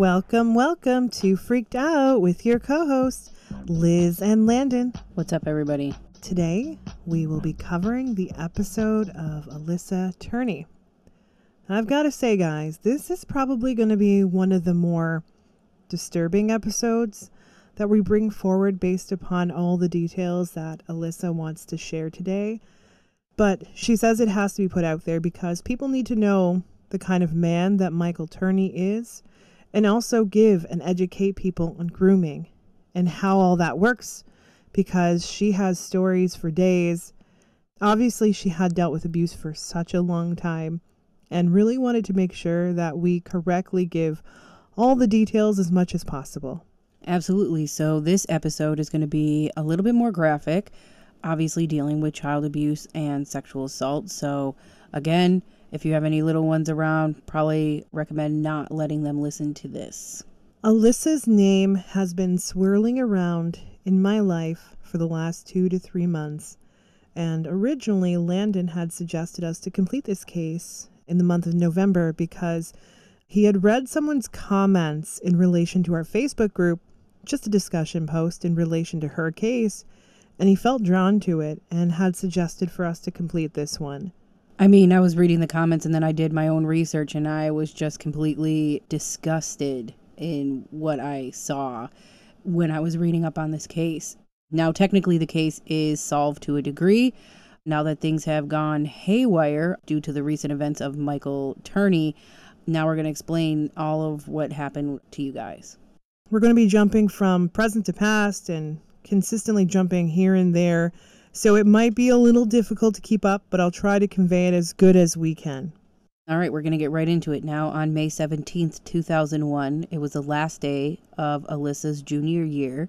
Welcome, welcome to Freaked Out with your co hosts, Liz and Landon. What's up, everybody? Today, we will be covering the episode of Alissa Turney. I've got to say, guys, this is probably going to be one of the more disturbing episodes that we bring forward based upon all the details that Alissa wants to share today. But she says it has to be put out there because people need to know the kind of man that Michael Turney is and also give and educate people on grooming and how all that works because she has stories for days. Obviously, she had dealt with abuse for such a long time and really wanted to make sure that we correctly give all the details as much as possible. Absolutely. So, this episode is going to be a little bit more graphic, obviously, dealing with child abuse and sexual assault. So, again, if you have any little ones around, probably recommend not letting them listen to this. Alissa's name has been swirling around in my life for the last two to three months. And originally, Landon had suggested us to complete this case in the month of November because he had read someone's comments in relation to our Facebook group, just a discussion post in relation to her case, and he felt drawn to it and had suggested for us to complete this one. I mean, I was reading the comments and then I did my own research and I was just completely disgusted in what I saw when I was reading up on this case. Now, technically, the case is solved to a degree. Now that things have gone haywire due to the recent events of Michael Turney, now we're going to explain all of what happened to you guys. We're going to be jumping from present to past and consistently jumping here and there so it might be a little difficult to keep up, but I'll try to convey it as good as we can. All right, we're going to get right into it now. On May 17th, 2001, it was the last day of Alissa's junior year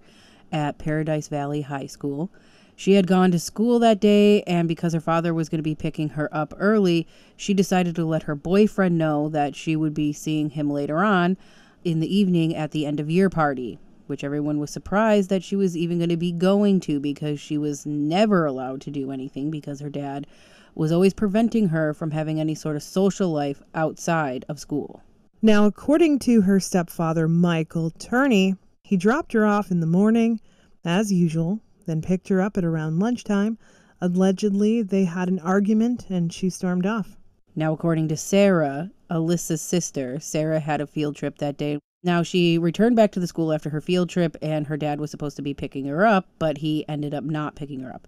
at Paradise Valley High School. She had gone to school that day, and because her father was going to be picking her up early, she decided to let her boyfriend know that she would be seeing him later on in the evening at the end of year party which everyone was surprised that she was even going to be going to because she was never allowed to do anything because her dad was always preventing her from having any sort of social life outside of school. Now, according to her stepfather, Michael Turney, he dropped her off in the morning, as usual, then picked her up at around lunchtime. Allegedly, they had an argument and she stormed off. Now, according to Sarah, Alissa's sister, Sarah had a field trip that day now, she returned back to the school after her field trip, and her dad was supposed to be picking her up, but he ended up not picking her up.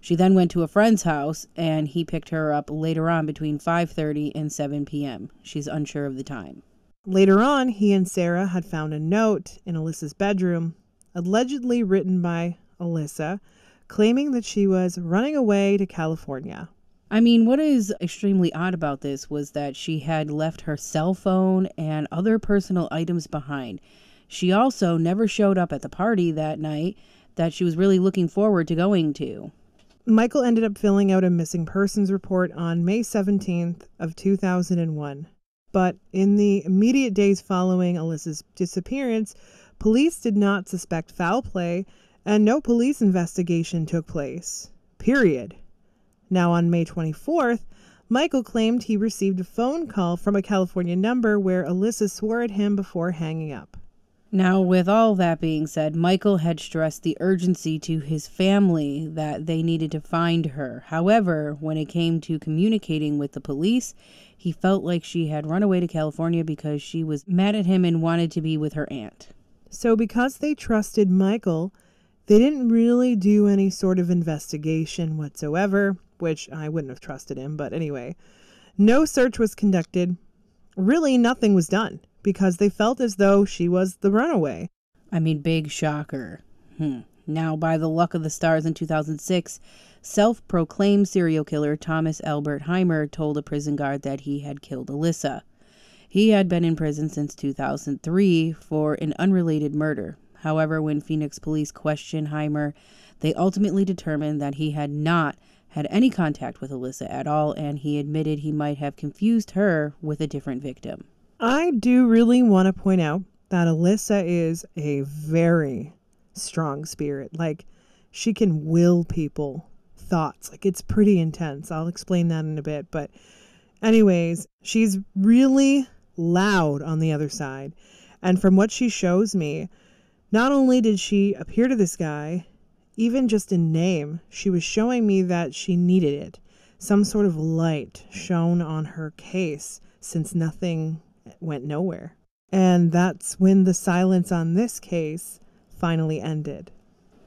She then went to a friend's house, and he picked her up later on between 5:30 and 7 p.m. She's unsure of the time. Later on, he and Sarah had found a note in Alissa's bedroom, allegedly written by Alissa, claiming that she was running away to California. I mean, what is extremely odd about this was that she had left her cell phone and other personal items behind. She also never showed up at the party that night that she was really looking forward to going to. Michael ended up filling out a missing persons report on May 17th of 2001. But in the immediate days following Alissa's disappearance, police did not suspect foul play and no police investigation took place. Period. Now, on May 24th, Michael claimed he received a phone call from a California number where Alissa swore at him before hanging up. Now, with all that being said, Michael had stressed the urgency to his family that they needed to find her. However, when it came to communicating with the police, he felt like she had run away to California because she was mad at him and wanted to be with her aunt. So, because they trusted Michael, they didn't really do any sort of investigation whatsoever which I wouldn't have trusted him, but anyway. No search was conducted. Really, nothing was done because they felt as though she was the runaway. I mean, big shocker. Hmm. Now, by the luck of the stars in 2006, self proclaimed serial killer Thomas Albert Heimer told a prison guard that he had killed Alissa. He had been in prison since 2003 for an unrelated murder. However, when Phoenix police questioned Heimer, they ultimately determined that he had not had any contact with Alissa at all, and he admitted he might have confused her with a different victim. I do really want to point out that Alissa is a very strong spirit. Like, she can will people thoughts. Like, it's pretty intense. I'll explain that in a bit. But, anyways, she's really loud on the other side. And from what she shows me, not only did she appear to this guy, even just in name, she was showing me that she needed it. Some sort of light shone on her case since nothing went nowhere. And that's when the silence on this case finally ended.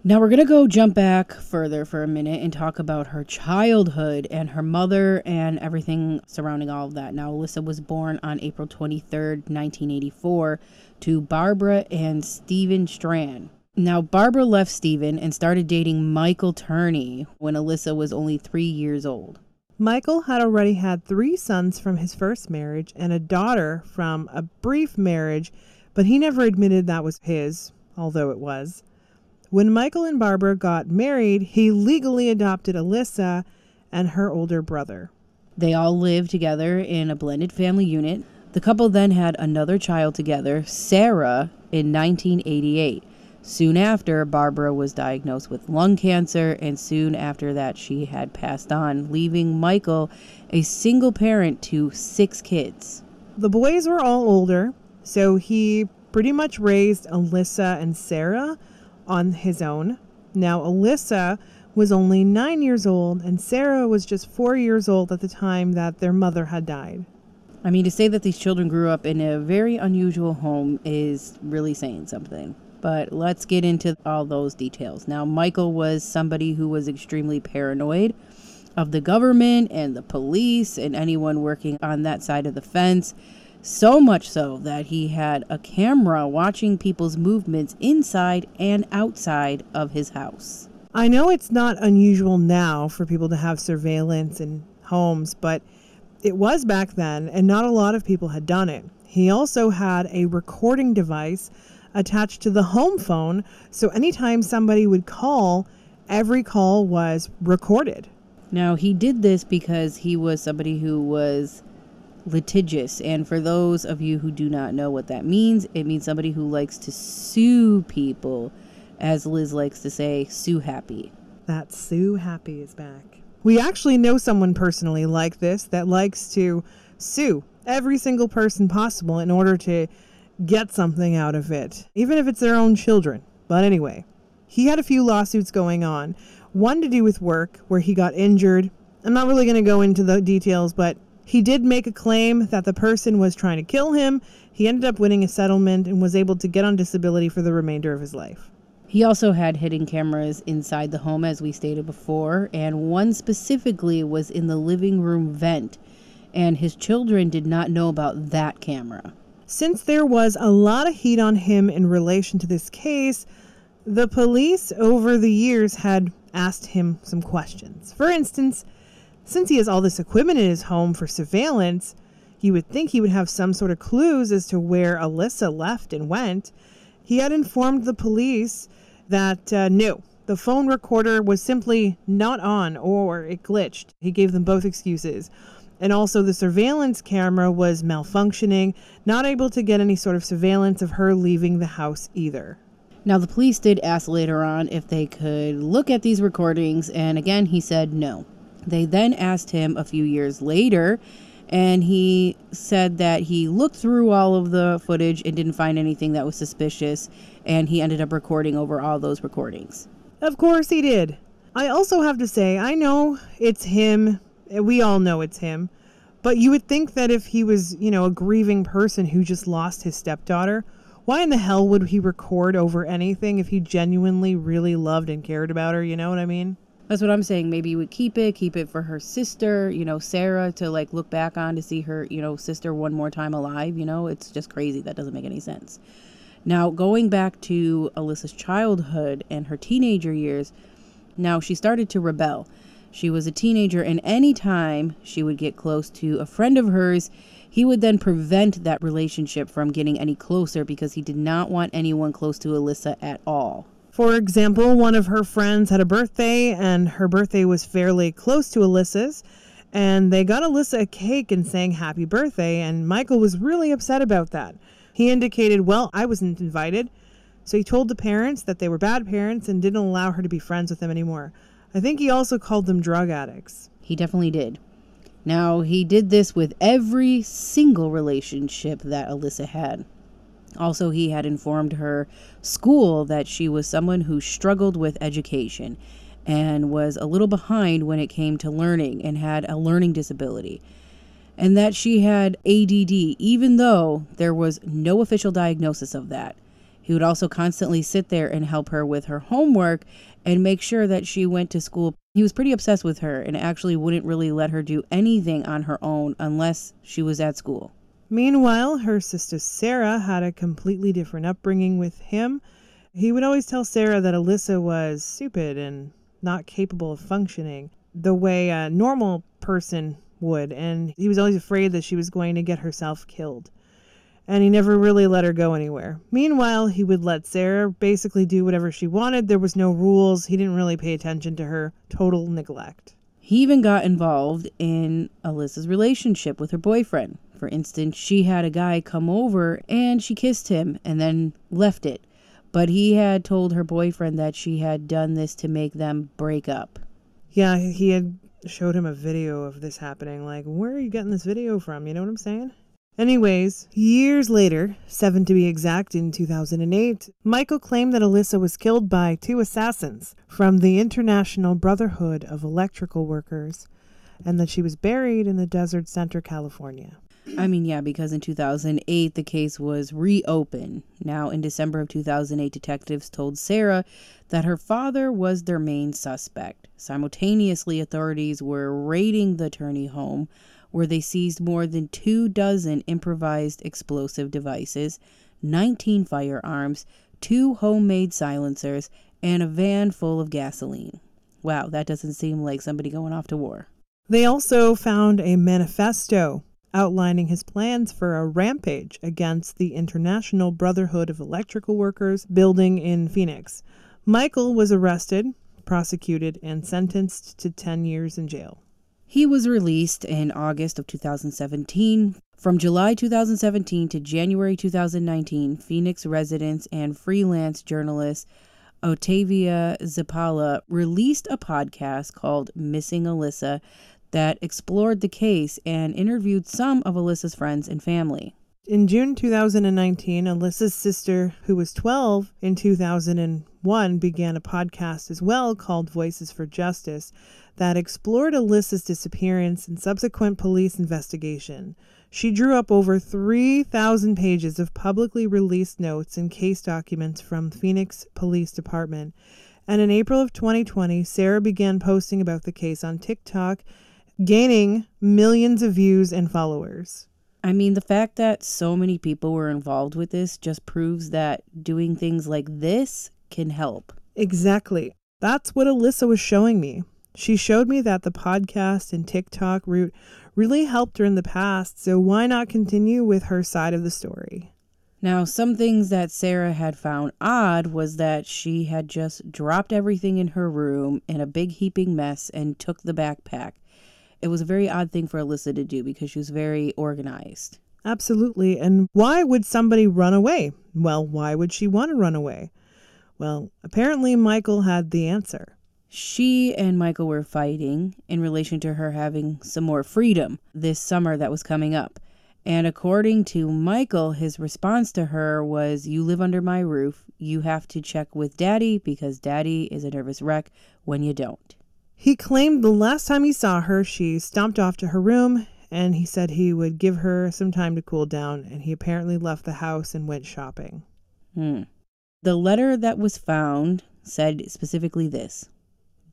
Now we're going to go jump back further for a minute and talk about her childhood and her mother and everything surrounding all of that. Now, Alissa was born on April 23rd, 1984, to Barbara and Stephen Strand. Now, Barbara left Stephen and started dating Michael Turney when Alissa was only three years old. Michael had already had three sons from his first marriage and a daughter from a brief marriage, but he never admitted that was his, although it was. When Michael and Barbara got married, he legally adopted Alissa and her older brother. They all lived together in a blended family unit. The couple then had another child together, Sarah, in 1988. Soon after, Barbara was diagnosed with lung cancer, and soon after that, she had passed on, leaving Michael a single parent to six kids. The boys were all older, so he pretty much raised Alissa and Sarah on his own. Now, Alissa was only nine years old, and Sarah was just four years old at the time that their mother had died. I mean, to say that these children grew up in a very unusual home is really saying something. But let's get into all those details. Now, Michael was somebody who was extremely paranoid of the government and the police and anyone working on that side of the fence. So much so that he had a camera watching people's movements inside and outside of his house. I know it's not unusual now for people to have surveillance in homes, but it was back then, and not a lot of people had done it. He also had a recording device attached to the home phone, so anytime somebody would call, every call was recorded. Now, he did this because he was somebody who was litigious. And for those of you who do not know what that means, it means somebody who likes to sue people, as Liz likes to say, sue happy. That Sue Happy is back. We actually know someone personally like this that likes to sue every single person possible in order to get something out of it, even if it's their own children. But anyway, he had a few lawsuits going on. One to do with work, where he got injured. I'm not really going to go into the details, but he did make a claim that the person was trying to kill him. He ended up winning a settlement and was able to get on disability for the remainder of his life. He also had hidden cameras inside the home, as we stated before, and one specifically was in the living room vent, and his children did not know about that camera. Since there was a lot of heat on him in relation to this case, the police over the years had asked him some questions. For instance, since he has all this equipment in his home for surveillance, you would think he would have some sort of clues as to where Alissa left and went. He had informed the police that uh, no, the phone recorder was simply not on or it glitched. He gave them both excuses. And also, the surveillance camera was malfunctioning, not able to get any sort of surveillance of her leaving the house either. Now, the police did ask later on if they could look at these recordings, and again, he said no. They then asked him a few years later, and he said that he looked through all of the footage and didn't find anything that was suspicious, and he ended up recording over all those recordings. Of course he did. I also have to say, I know it's him. Eh, we all know it's him. But you would think that if he was, you know, a grieving person who just lost his stepdaughter, why in the hell would he record over anything if he genuinely really loved and cared about her? You know what I mean? That's what I'm saying. Maybe you would keep it, keep it for her sister, you know, Sarah, to like look back on to see her, you know, sister one more time alive. You know, it's just crazy. That doesn't make any sense. Now, going back to Alissa's childhood and her teenager years, now she started to rebel. She was a teenager, and any time she would get close to a friend of hers, he would then prevent that relationship from getting any closer because he did not want anyone close to Alissa at all. For example, one of her friends had a birthday, and her birthday was fairly close to Alissa's. And they got Alissa a cake and sang happy birthday, and Michael was really upset about that. He indicated, Well, I wasn't invited. So he told the parents that they were bad parents and didn't allow her to be friends with them anymore. I think he also called them drug addicts. He definitely did. Now, he did this with every single relationship that Alissa had. Also, he had informed her school that she was someone who struggled with education and was a little behind when it came to learning and had a learning disability. And that she had ADD, even though there was no official diagnosis of that. He would also constantly sit there and help her with her homework and make sure that she went to school. He was pretty obsessed with her and actually wouldn't really let her do anything on her own unless she was at school. Meanwhile, her sister Sarah had a completely different upbringing with him. He would always tell Sarah that Alissa was stupid and not capable of functioning the way a normal person would, and he was always afraid that she was going to get herself killed. And he never really let her go anywhere. Meanwhile, he would let Sarah basically do whatever she wanted. There was no rules. He didn't really pay attention to her. Total neglect. He even got involved in Alissa's relationship with her boyfriend. For instance, she had a guy come over and she kissed him and then left it. But he had told her boyfriend that she had done this to make them break up. Yeah, he had showed him a video of this happening. Like, where are you getting this video from? You know what I'm saying? Anyways, years later, seven to be exact, in 2008, Michael claimed that Alissa was killed by two assassins from the International Brotherhood of Electrical Workers and that she was buried in the desert center, California. I mean, yeah, because in 2008 the case was reopened. Now, in December of 2008, detectives told Sarah that her father was their main suspect. Simultaneously, authorities were raiding the Turney home, where they seized more than two dozen improvised explosive devices, 19 firearms, two homemade silencers, and a van full of gasoline. Wow, that doesn't seem like somebody going off to war. They also found a manifesto outlining his plans for a rampage against the International Brotherhood of Electrical Workers building in Phoenix. Michael was arrested, prosecuted, and sentenced to 10 years in jail. He was released in August of 2017. From July 2017 to January 2019, Phoenix residents and freelance journalist Otavia Zapala released a podcast called Missing Alissa that explored the case and interviewed some of Alissa's friends and family. In June 2019, Alissa's sister, who was 12 in 2001, began a podcast as well called Voices for Justice that explored Alissa's disappearance and subsequent police investigation. She drew up over 3,000 pages of publicly released notes and case documents from Phoenix Police Department. And in April of 2020, Sarah began posting about the case on TikTok gaining millions of views and followers. I mean, the fact that so many people were involved with this just proves that doing things like this can help. Exactly. That's what Alissa was showing me. She showed me that the podcast and TikTok route really helped her in the past, so why not continue with her side of the story? Now, some things that Sarah had found odd was that she had just dropped everything in her room in a big heaping mess and took the backpack. It was a very odd thing for Alissa to do because she was very organized. Absolutely. And why would somebody run away? Well, why would she want to run away? Well, apparently Michael had the answer. She and Michael were fighting in relation to her having some more freedom this summer that was coming up. And according to Michael, his response to her was, You live under my roof. You have to check with daddy because daddy is a nervous wreck when you don't. He claimed the last time he saw her, she stomped off to her room, and he said he would give her some time to cool down, and he apparently left the house and went shopping. Hmm. The letter that was found said specifically this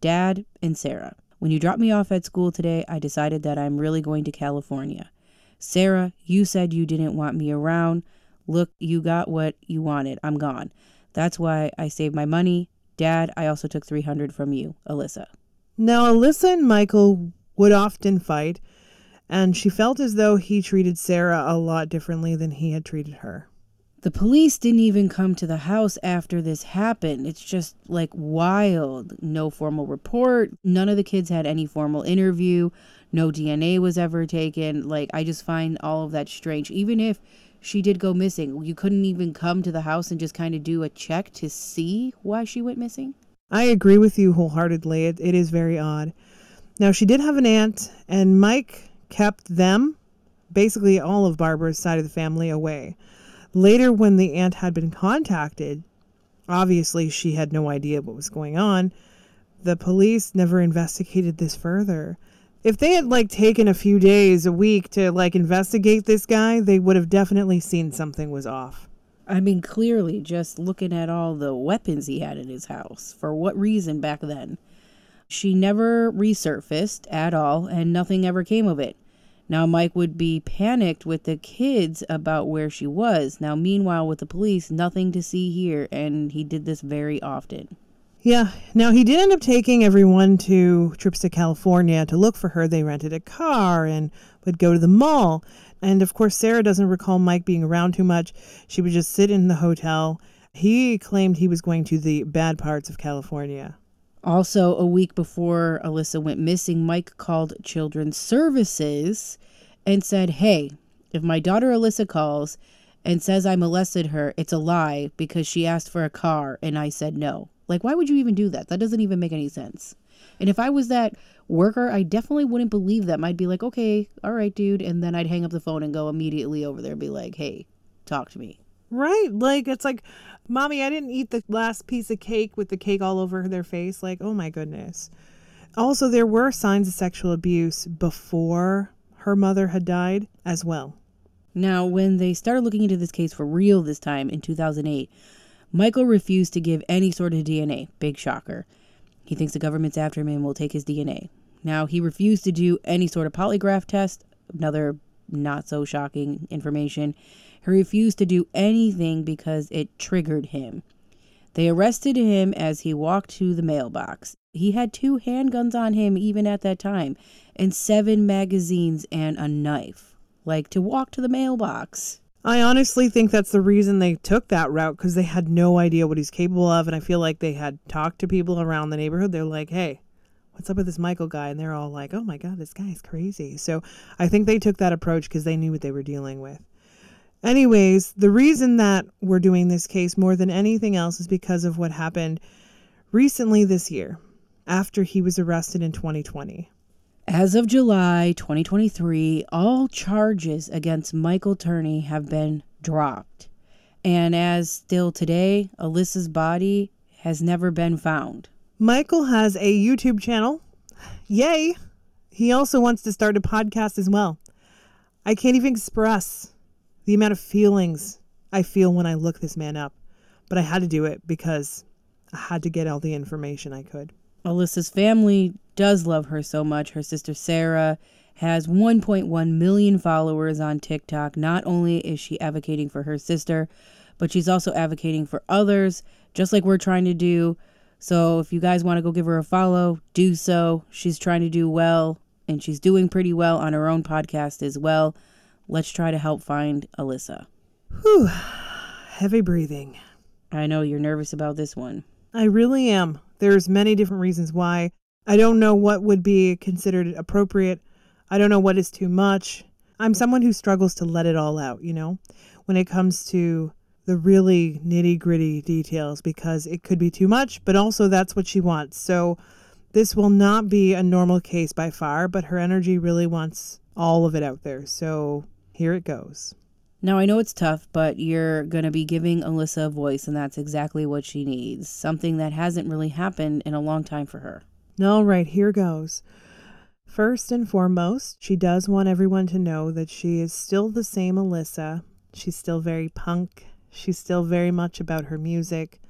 Dad and Sarah, when you dropped me off at school today, I decided that I'm really going to California. Sarah, you said you didn't want me around. Look, you got what you wanted. I'm gone. That's why I saved my money. Dad, I also took 300 from you, Alissa. Now, Alissa and Michael would often fight, and she felt as though he treated Sarah a lot differently than he had treated her. The police didn't even come to the house after this happened. It's just like wild. No formal report. None of the kids had any formal interview. No DNA was ever taken. Like, I just find all of that strange. Even if she did go missing, you couldn't even come to the house and just kind of do a check to see why she went missing? I agree with you wholeheartedly. It, it is very odd. Now, she did have an aunt, and Mike kept them, basically all of Barbara's side of the family, away. Later, when the aunt had been contacted, obviously she had no idea what was going on. The police never investigated this further. If they had like taken a few days, a week to like investigate this guy, they would have definitely seen something was off. I mean, clearly, just looking at all the weapons he had in his house. For what reason back then? She never resurfaced at all, and nothing ever came of it. Now, Mike would be panicked with the kids about where she was. Now, meanwhile, with the police, nothing to see here, and he did this very often. Yeah. Now he did end up taking everyone to trips to California to look for her. They rented a car and would go to the mall. And of course, Sarah doesn't recall Mike being around too much. She would just sit in the hotel. He claimed he was going to the bad parts of California. Also, a week before Alissa went missing, Mike called Children's Services and said, Hey, if my daughter Alissa calls and says I molested her, it's a lie because she asked for a car and I said no. Like, why would you even do that? That doesn't even make any sense. And if I was that worker, I definitely wouldn't believe them. I'd be like, okay, all right, dude. And then I'd hang up the phone and go immediately over there and be like, hey, talk to me. Right. Like, it's like, Mommy, I didn't eat the last piece of cake with the cake all over their face. Like, oh my goodness. Also, there were signs of sexual abuse before her mother had died as well. Now, when they started looking into this case for real this time in 2008, Michael refused to give any sort of DNA. Big shocker. He thinks the government's after him and will take his DNA. Now, he refused to do any sort of polygraph test. Another not so shocking information. He refused to do anything because it triggered him. They arrested him as he walked to the mailbox. He had two handguns on him even at that time, and seven magazines and a knife. Like to walk to the mailbox. I honestly think that's the reason they took that route because they had no idea what he's capable of. And I feel like they had talked to people around the neighborhood. They're like, hey, what's up with this Michael guy? And they're all like, oh my God, this guy is crazy. So I think they took that approach because they knew what they were dealing with. Anyways, the reason that we're doing this case more than anything else is because of what happened recently this year after he was arrested in 2020. As of July 2023, all charges against Michael Turney have been dropped. And as still today, Alissa's body has never been found. Michael has a YouTube channel. Yay! He also wants to start a podcast as well. I can't even express the amount of feelings I feel when I look this man up, but I had to do it because I had to get all the information I could. Alissa's family does love her so much. Her sister Sarah has 1.1 million followers on TikTok. Not only is she advocating for her sister, but she's also advocating for others, just like we're trying to do. So if you guys want to go give her a follow, do so. She's trying to do well, and she's doing pretty well on her own podcast as well. Let's try to help find Alissa. Whew. Heavy breathing. I know you're nervous about this one. I really am. There's many different reasons why. I don't know what would be considered appropriate. I don't know what is too much. I'm someone who struggles to let it all out, you know, when it comes to the really nitty gritty details because it could be too much, but also that's what she wants. So this will not be a normal case by far, but her energy really wants all of it out there. So here it goes. Now, I know it's tough, but you're going to be giving Alissa a voice, and that's exactly what she needs. Something that hasn't really happened in a long time for her. All right, here goes. First and foremost, she does want everyone to know that she is still the same Alissa. She's still very punk. She's still very much about her music.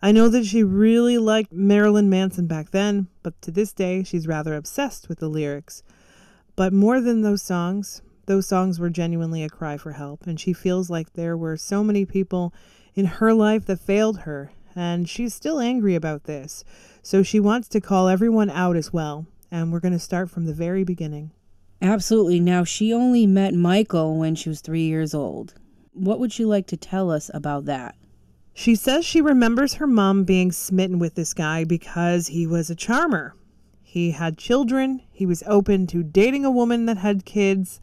I know that she really liked Marilyn Manson back then, but to this day, she's rather obsessed with the lyrics. But more than those songs, those songs were genuinely a cry for help, and she feels like there were so many people in her life that failed her, and she's still angry about this. So she wants to call everyone out as well, and we're going to start from the very beginning. Absolutely. Now, she only met Michael when she was three years old. What would you like to tell us about that? She says she remembers her mom being smitten with this guy because he was a charmer. He had children, he was open to dating a woman that had kids.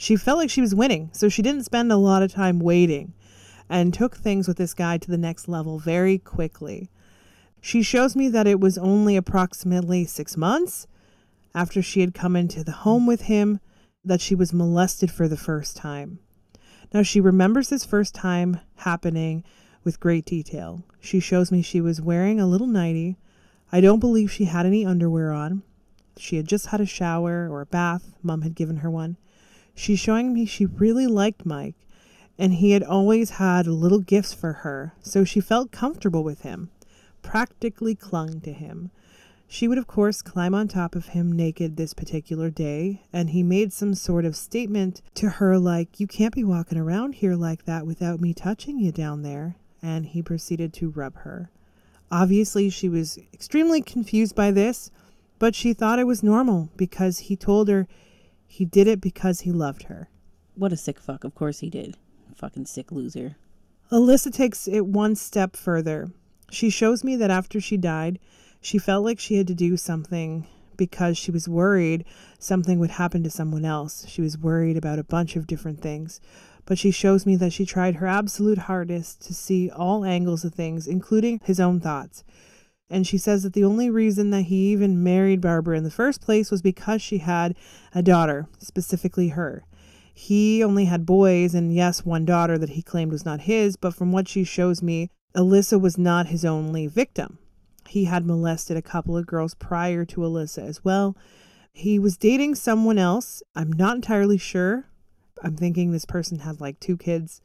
She felt like she was winning, so she didn't spend a lot of time waiting and took things with this guy to the next level very quickly. She shows me that it was only approximately six months after she had come into the home with him that she was molested for the first time. Now, she remembers this first time happening with great detail. She shows me she was wearing a little nightie. I don't believe she had any underwear on. She had just had a shower or a bath. Mom had given her one. She's showing me she really liked Mike, and he had always had little gifts for her, so she felt comfortable with him, practically clung to him. She would, of course, climb on top of him naked this particular day, and he made some sort of statement to her like, You can't be walking around here like that without me touching you down there. And he proceeded to rub her. Obviously, she was extremely confused by this, but she thought it was normal because he told her he did it because he loved her. What a sick fuck. Of course he did. Fucking sick loser. Alissa takes it one step further. She shows me that after she died, she felt like she had to do something because she was worried something would happen to someone else. She was worried about a bunch of different things. But she shows me that she tried her absolute hardest to see all angles of things, including his own thoughts. And she says that the only reason that he even married Barbara in the first place was because she had a daughter, specifically her. He only had boys, and yes, one daughter that he claimed was not his, but from what she shows me, Alissa was not his only victim. He had molested a couple of girls prior to Alissa as well. He was dating someone else. I'm not entirely sure. I'm thinking this person had like two kids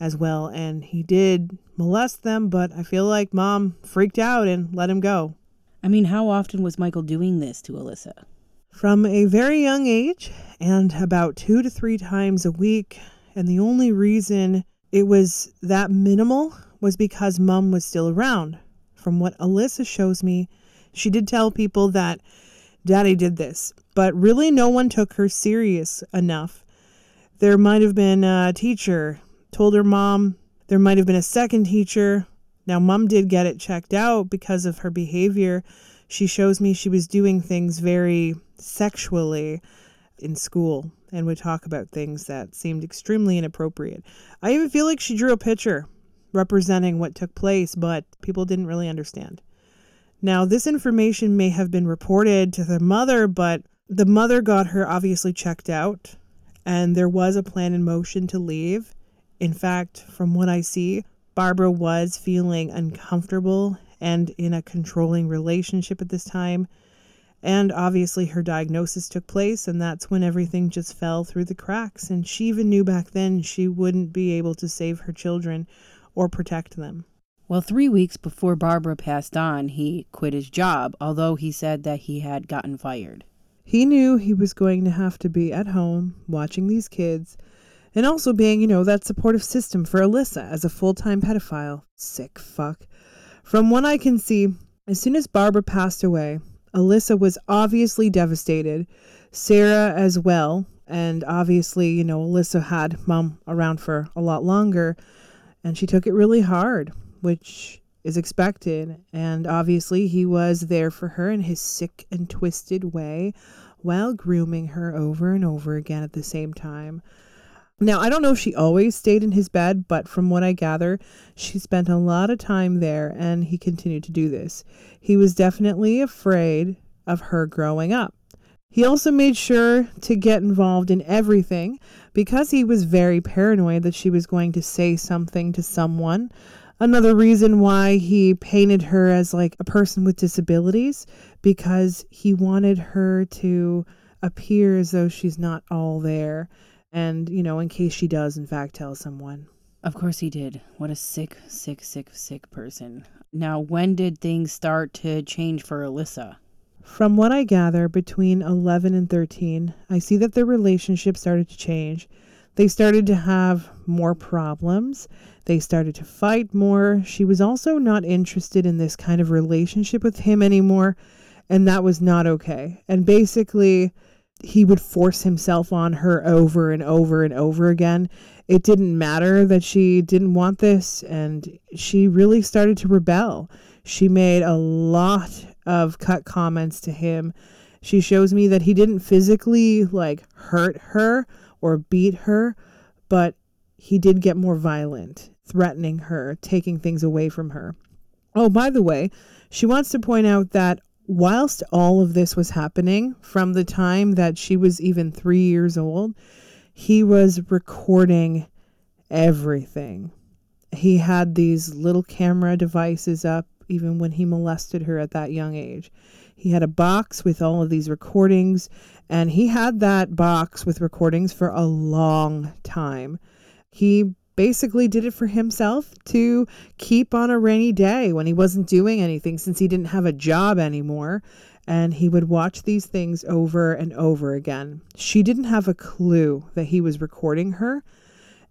as well, and he did molest them, but I feel like mom freaked out and let him go. I mean, how often was Michael doing this to Alissa? From a very young age, and about two to three times a week. And the only reason it was that minimal was because mom was still around. From what Alissa shows me, she did tell people that daddy did this, but really no one took her serious enough. There might have been a teacher told her mom, there might have been a second teacher. Now, mom did get it checked out because of her behavior. She shows me she was doing things very sexually in school and would talk about things that seemed extremely inappropriate. I even feel like she drew a picture representing what took place, but people didn't really understand. Now, this information may have been reported to the mother, but the mother got her obviously checked out, and there was a plan in motion to leave. In fact, from what I see, Barbara was feeling uncomfortable and in a controlling relationship at this time. And obviously, her diagnosis took place, and that's when everything just fell through the cracks. And she even knew back then she wouldn't be able to save her children or protect them. Well, three weeks before Barbara passed on, he quit his job, although he said that he had gotten fired. He knew he was going to have to be at home watching these kids and also being, you know, that supportive system for Alissa as a full time pedophile. Sick fuck. From what I can see, as soon as Barbara passed away, Alissa was obviously devastated. Sarah as well. And obviously, you know, Alissa had mom around for a lot longer and she took it really hard, which is expected. And obviously, he was there for her in his sick and twisted way while grooming her over and over again at the same time. Now, I don't know if she always stayed in his bed, but from what I gather, she spent a lot of time there and he continued to do this. He was definitely afraid of her growing up. He also made sure to get involved in everything because he was very paranoid that she was going to say something to someone. Another reason why he painted her as like a person with disabilities because he wanted her to appear as though she's not all there. And, you know, in case she does, in fact, tell someone. Of course he did. What a sick, sick, sick, sick person. Now, when did things start to change for Alissa? From what I gather, between 11 and 13, I see that their relationship started to change. They started to have more problems. They started to fight more. She was also not interested in this kind of relationship with him anymore, and that was not okay. And basically, he would force himself on her over and over and over again. It didn't matter that she didn't want this, and she really started to rebel. She made a lot of cut comments to him. She shows me that he didn't physically like hurt her or beat her, but he did get more violent, threatening her, taking things away from her. Oh, by the way, she wants to point out that whilst all of this was happening, from the time that she was even three years old, he was recording everything. He had these little camera devices up even when he molested her at that young age. He had a box with all of these recordings, and he had that box with recordings for a long time. He basically did it for himself to keep on a rainy day when he wasn't doing anything since he didn't have a job anymore. And he would watch these things over and over again. She didn't have a clue that he was recording her.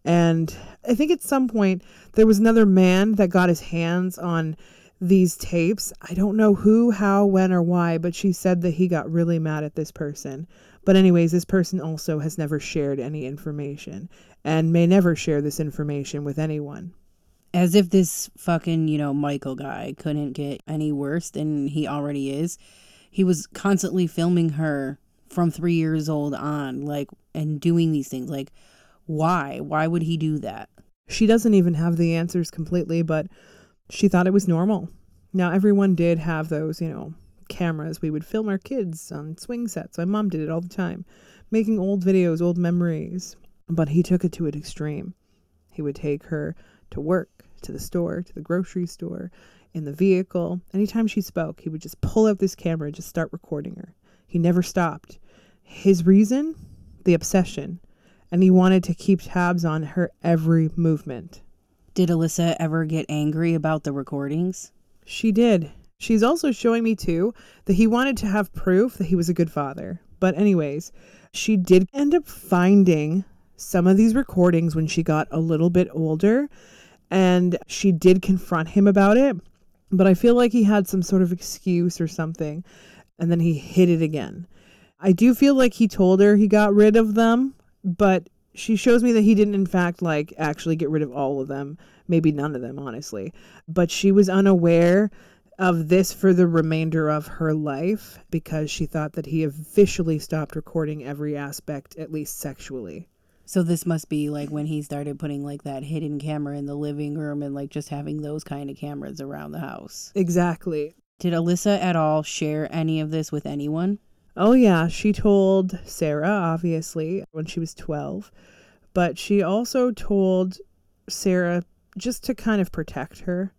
And I think at some point there was another man that got his hands on these tapes. I don't know who, how, when, or why, but she said that he got really mad at this person. But, anyways, this person also has never shared any information and may never share this information with anyone. As if this fucking, you know, Michael guy couldn't get any worse than he already is. He was constantly filming her from three years old on, like, and doing these things. Like, why? Why would he do that? She doesn't even have the answers completely, but she thought it was normal. Now, everyone did have those, you know, cameras. We would film our kids on swing sets. My mom did it all the time, making old videos, old memories. But he took it to an extreme. He would take her to work, to the store, to the grocery store, in the vehicle. Anytime she spoke, he would just pull out this camera and just start recording her. He never stopped. His reason? The obsession. And he wanted to keep tabs on her every movement. Did Alissa ever get angry about the recordings? She did. She's also showing me, too, that he wanted to have proof that he was a good father. But, anyways, she did end up finding some of these recordings when she got a little bit older, and she did confront him about it. But I feel like he had some sort of excuse or something, and then he hid it again. I do feel like he told her he got rid of them, but she shows me that he didn't in fact like actually get rid of all of them maybe none of them honestly but she was unaware of this for the remainder of her life because she thought that he officially stopped recording every aspect at least sexually. So this must be like when he started putting like that hidden camera in the living room and like just having those kind of cameras around the house. Exactly. Did alissa at all share any of this with anyone? Oh, yeah, she told Sarah, obviously, when she was 12, but she also told Sarah just to kind of protect her.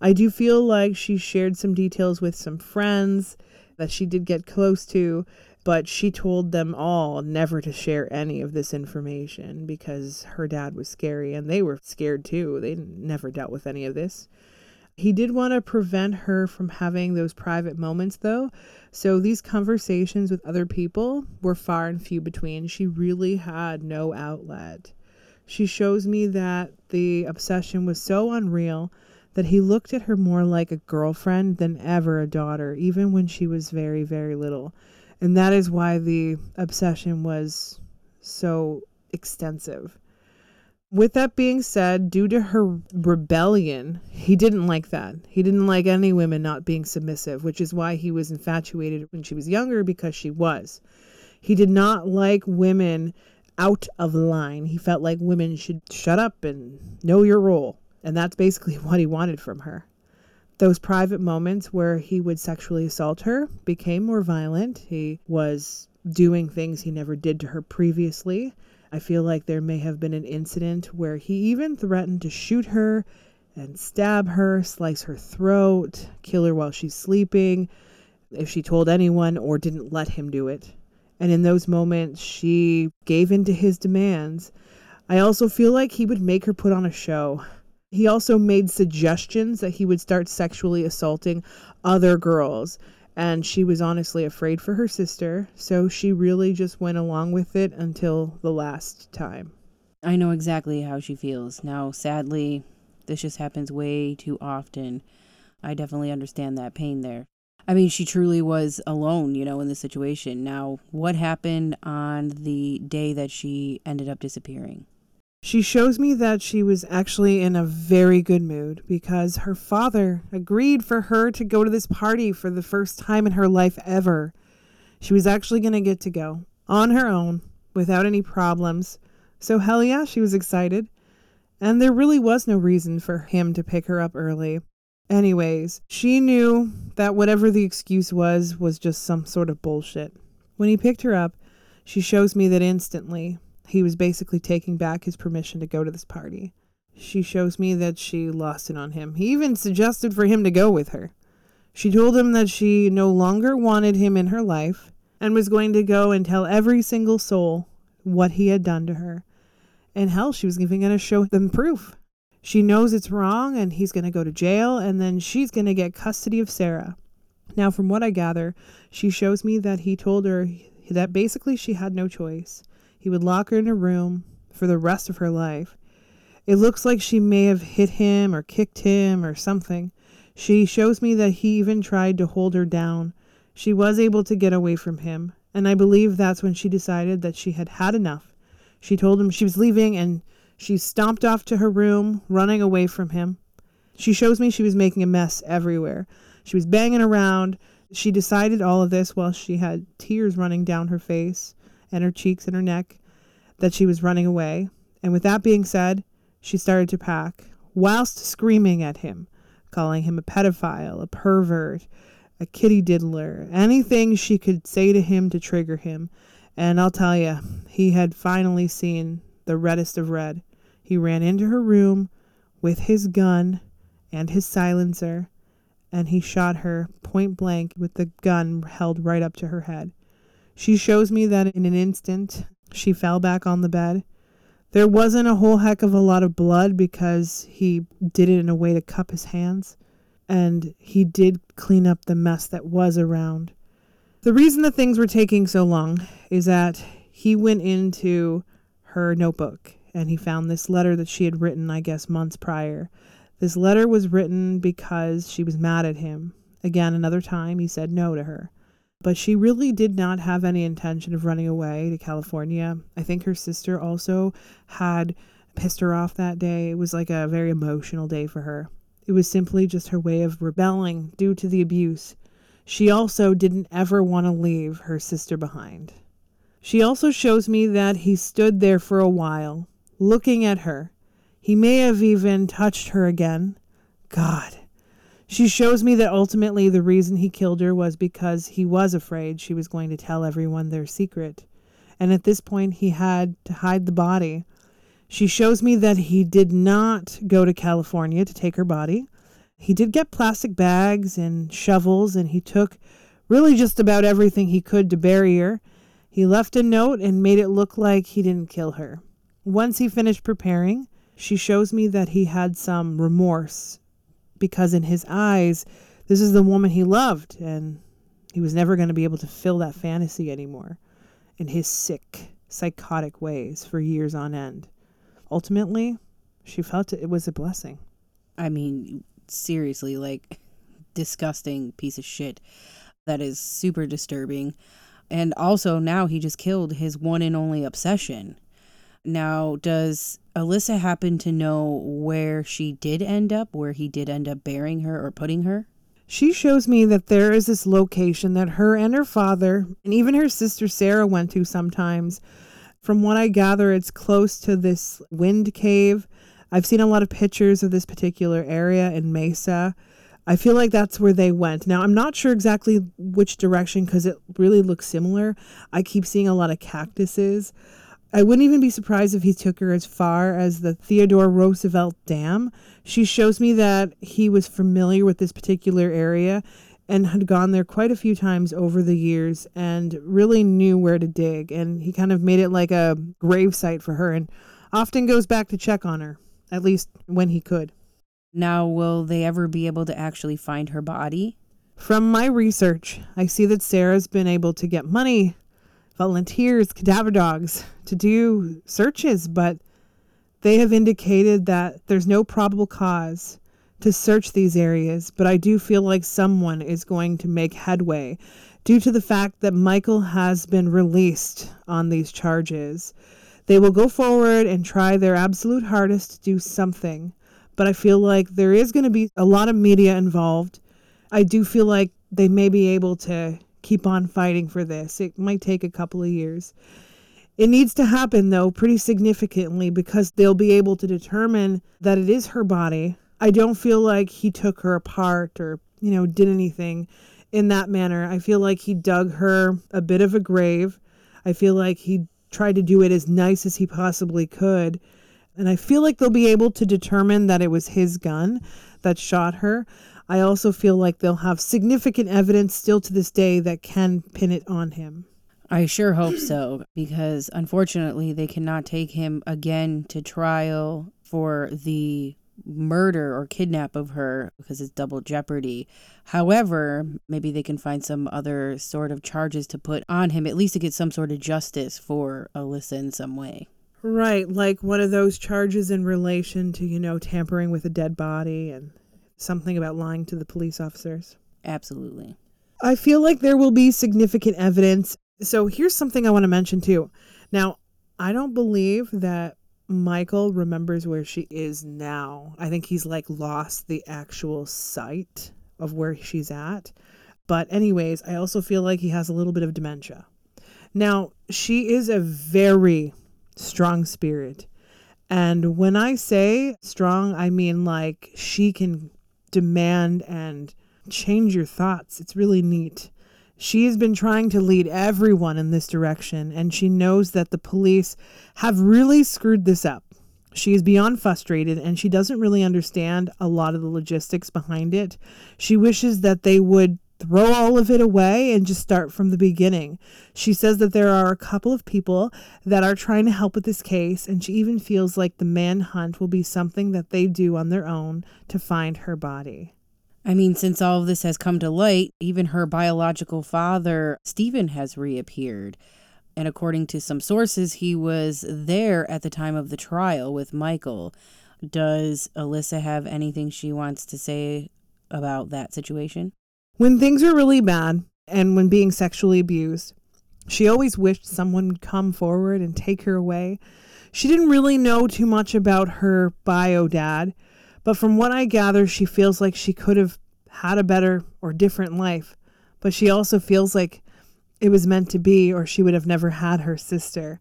I do feel like she shared some details with some friends that she did get close to, but she told them all never to share any of this information because her dad was scary and they were scared too. They never dealt with any of this. He did want to prevent her from having those private moments, though. So these conversations with other people were far and few between. She really had no outlet. She shows me that the obsession was so unreal that he looked at her more like a girlfriend than ever a daughter, even when she was very, very little. And that is why the obsession was so extensive. With that being said, due to her rebellion, he didn't like that. He didn't like any women not being submissive, which is why he was infatuated when she was younger because she was. He did not like women out of line. He felt like women should shut up and know your role. And that's basically what he wanted from her. Those private moments where he would sexually assault her became more violent. He was doing things he never did to her previously. I feel like there may have been an incident where he even threatened to shoot her and stab her, slice her throat, kill her while she's sleeping if she told anyone or didn't let him do it. And in those moments, she gave in to his demands. I also feel like he would make her put on a show. He also made suggestions that he would start sexually assaulting other girls and she was honestly afraid for her sister, so she really just went along with it until the last time. I know exactly how she feels. Now, sadly, this just happens way too often. I definitely understand that pain there. I mean, she truly was alone, you know, in this situation. Now, what happened on the day that she ended up disappearing? She shows me that she was actually in a very good mood because her father agreed for her to go to this party for the first time in her life ever. She was actually going to get to go on her own without any problems. So, hell yeah, she was excited. And there really was no reason for him to pick her up early. Anyways, she knew that whatever the excuse was, was just some sort of bullshit. When he picked her up, she shows me that instantly he was basically taking back his permission to go to this party. She shows me that she lost it on him. He even suggested for him to go with her. She told him that she no longer wanted him in her life and was going to go and tell every single soul what he had done to her. And hell, she was even going to show them proof. She knows it's wrong and he's going to go to jail and then she's going to get custody of Sarah. Now, from what I gather, she shows me that he told her that basically she had no choice. He would lock her in a room for the rest of her life. It looks like she may have hit him or kicked him or something. She shows me that he even tried to hold her down. She was able to get away from him, and I believe that's when she decided that she had had enough. She told him she was leaving and she stomped off to her room, running away from him. She shows me she was making a mess everywhere. She was banging around. She decided all of this while she had tears running down her face and her cheeks and her neck that she was running away. And with that being said, she started to pack, whilst screaming at him, calling him a pedophile, a pervert, a kitty diddler, anything she could say to him to trigger him. And I'll tell you, he had finally seen the reddest of red. He ran into her room with his gun and his silencer, and he shot her point blank with the gun held right up to her head. She shows me that in an instant she fell back on the bed. There wasn't a whole heck of a lot of blood because he did it in a way to cup his hands, and he did clean up the mess that was around. The reason that things were taking so long is that he went into her notebook and he found this letter that she had written, I guess, months prior. This letter was written because she was mad at him. Again, another time he said no to her. But she really did not have any intention of running away to California. I think her sister also had pissed her off that day. It was like a very emotional day for her. It was simply just her way of rebelling due to the abuse. She also didn't ever want to leave her sister behind. She also shows me that he stood there for a while, looking at her. He may have even touched her again. God, she shows me that ultimately the reason he killed her was because he was afraid she was going to tell everyone their secret. And at this point, he had to hide the body. She shows me that he did not go to California to take her body. He did get plastic bags and shovels, and he took really just about everything he could to bury her. He left a note and made it look like he didn't kill her. Once he finished preparing, she shows me that he had some remorse because in his eyes, this is the woman he loved, and he was never going to be able to fill that fantasy anymore in his sick, psychotic ways for years on end. Ultimately, she felt it was a blessing. I mean, seriously, like, disgusting piece of shit. That is super disturbing. And also, now he just killed his one and only obsession. Now, does Alissa happen to know where she did end up, where he did end up burying her or putting her? She shows me that there is this location that her and her father, and even her sister Sarah, went to sometimes. From what I gather, it's close to this wind cave. I've seen a lot of pictures of this particular area in Mesa. I feel like that's where they went. Now, I'm not sure exactly which direction because it really looks similar. I keep seeing a lot of cactuses. I wouldn't even be surprised if he took her as far as the Theodore Roosevelt Dam. She shows me that he was familiar with this particular area and had gone there quite a few times over the years and really knew where to dig. And he kind of made it like a grave site for her and often goes back to check on her, at least when he could. Now, will they ever be able to actually find her body? From my research, I see that Sarah's been able to get money volunteers, cadaver dogs, to do searches, but they have indicated that there's no probable cause to search these areas. But I do feel like someone is going to make headway due to the fact that Michael has been released on these charges. They will go forward and try their absolute hardest to do something. But I feel like there is going to be a lot of media involved. I do feel like they may be able to keep on fighting for this. It might take a couple of years. It needs to happen, though, pretty significantly because they'll be able to determine that it is her body. I don't feel like he took her apart or, you know, did anything in that manner. I feel like he dug her a bit of a grave. I feel like he tried to do it as nice as he possibly could. And I feel like they'll be able to determine that it was his gun that shot her. I also feel like they'll have significant evidence still to this day that can pin it on him. I sure hope so, because unfortunately, they cannot take him again to trial for the murder or kidnap of her because it's double jeopardy. However, maybe they can find some other sort of charges to put on him, at least to get some sort of justice for Alissa in some way. Right, like one of those charges in relation to, you know, tampering with a dead body and something about lying to the police officers. Absolutely. I feel like there will be significant evidence. So here's something I want to mention too. Now, I don't believe that Michael remembers where she is now. I think he's like lost the actual site of where she's at. But, anyways, I also feel like he has a little bit of dementia. Now, she is a very strong spirit. And when I say strong, I mean like she can demand and change your thoughts. It's really neat. She has been trying to lead everyone in this direction, and she knows that the police have really screwed this up. She is beyond frustrated and she doesn't really understand a lot of the logistics behind it. She wishes that they would throw all of it away and just start from the beginning. She says that there are a couple of people that are trying to help with this case, and she even feels like the manhunt will be something that they do on their own to find her body. I mean, since all of this has come to light, even her biological father, Stephen, has reappeared. And according to some sources, he was there at the time of the trial with Michael. Does Alissa have anything she wants to say about that situation? When things were really bad and when being sexually abused, she always wished someone would come forward and take her away. She didn't really know too much about her bio dad, but from what I gather, she feels like she could have had a better or different life. But she also feels like it was meant to be, or she would have never had her sister.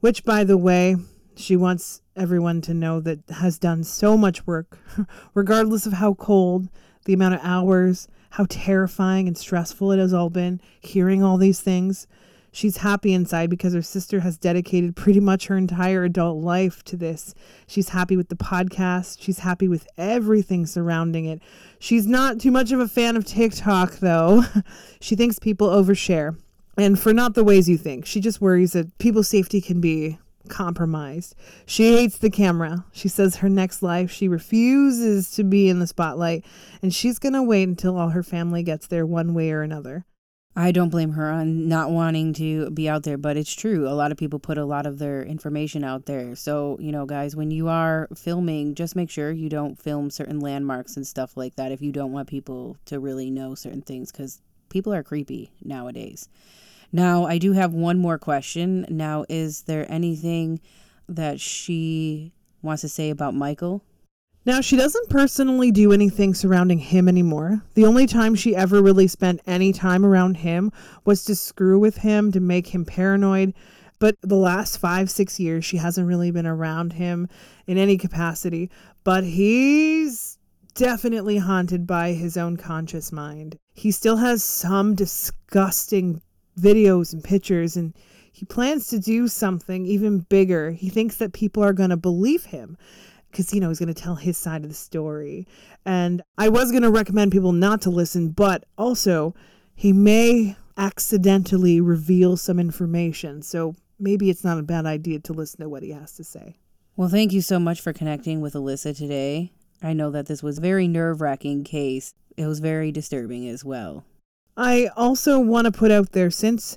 Which, by the way, she wants everyone to know that has done so much work, regardless of how cold, the amount of hours, how terrifying and stressful it has all been, hearing all these things. She's happy inside because her sister has dedicated pretty much her entire adult life to this. She's happy with the podcast. She's happy with everything surrounding it. She's not too much of a fan of TikTok, though. she thinks people overshare. And for not the ways you think. She just worries that people's safety can be compromised. She hates the camera. She says her next life she refuses to be in the spotlight and she's going to wait until all her family gets there one way or another. I don't blame her on not wanting to be out there, but it's true. A lot of people put a lot of their information out there. So, you know, guys, when you are filming, just make sure you don't film certain landmarks and stuff like that if you don't want people to really know certain things because people are creepy nowadays. Now, I do have one more question. Now, is there anything that she wants to say about Michael? Now, she doesn't personally do anything surrounding him anymore. The only time she ever really spent any time around him was to screw with him, to make him paranoid. But the last five, six years, she hasn't really been around him in any capacity. But he's definitely haunted by his own conscious mind. He still has some disgusting videos and pictures, and he plans to do something even bigger. He thinks that people are going to believe him because you know he's going to tell his side of the story. And i was going to recommend people not to listen but also he may accidentally reveal some information so maybe it's not a bad idea to listen to what he has to say. Well thank you so much for connecting with alissa today. I know that this was a very nerve-wracking case. It was very disturbing as well i also want to put out there since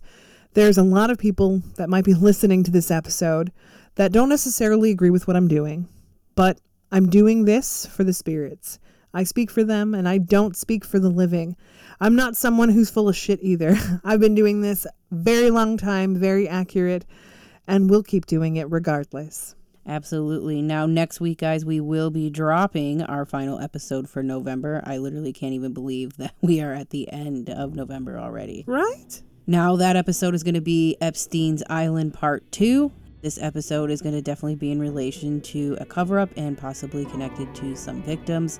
there's a lot of people that might be listening to this episode that don't necessarily agree with what i'm doing but I'm doing this for the spirits. I speak for them and I don't speak for the living. I'm not someone who's full of shit either. I've been doing this very long time, very accurate, and we'll keep doing it regardless. Absolutely. Now, next week, guys, we will be dropping our final episode for November. I literally can't even believe that we are at the end of November already. Right? Now, that episode is going to be Epstein's Island Part 2. This episode is going to definitely be in relation to a cover up and possibly connected to some victims.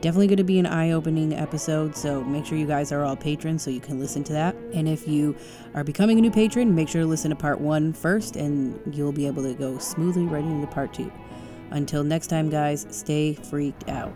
Definitely going to be an eye opening episode, so make sure you guys are all patrons so you can listen to that. And if you are becoming a new patron, make sure to listen to part one first, and you'll be able to go smoothly right into part two. Until next time, guys, stay freaked out.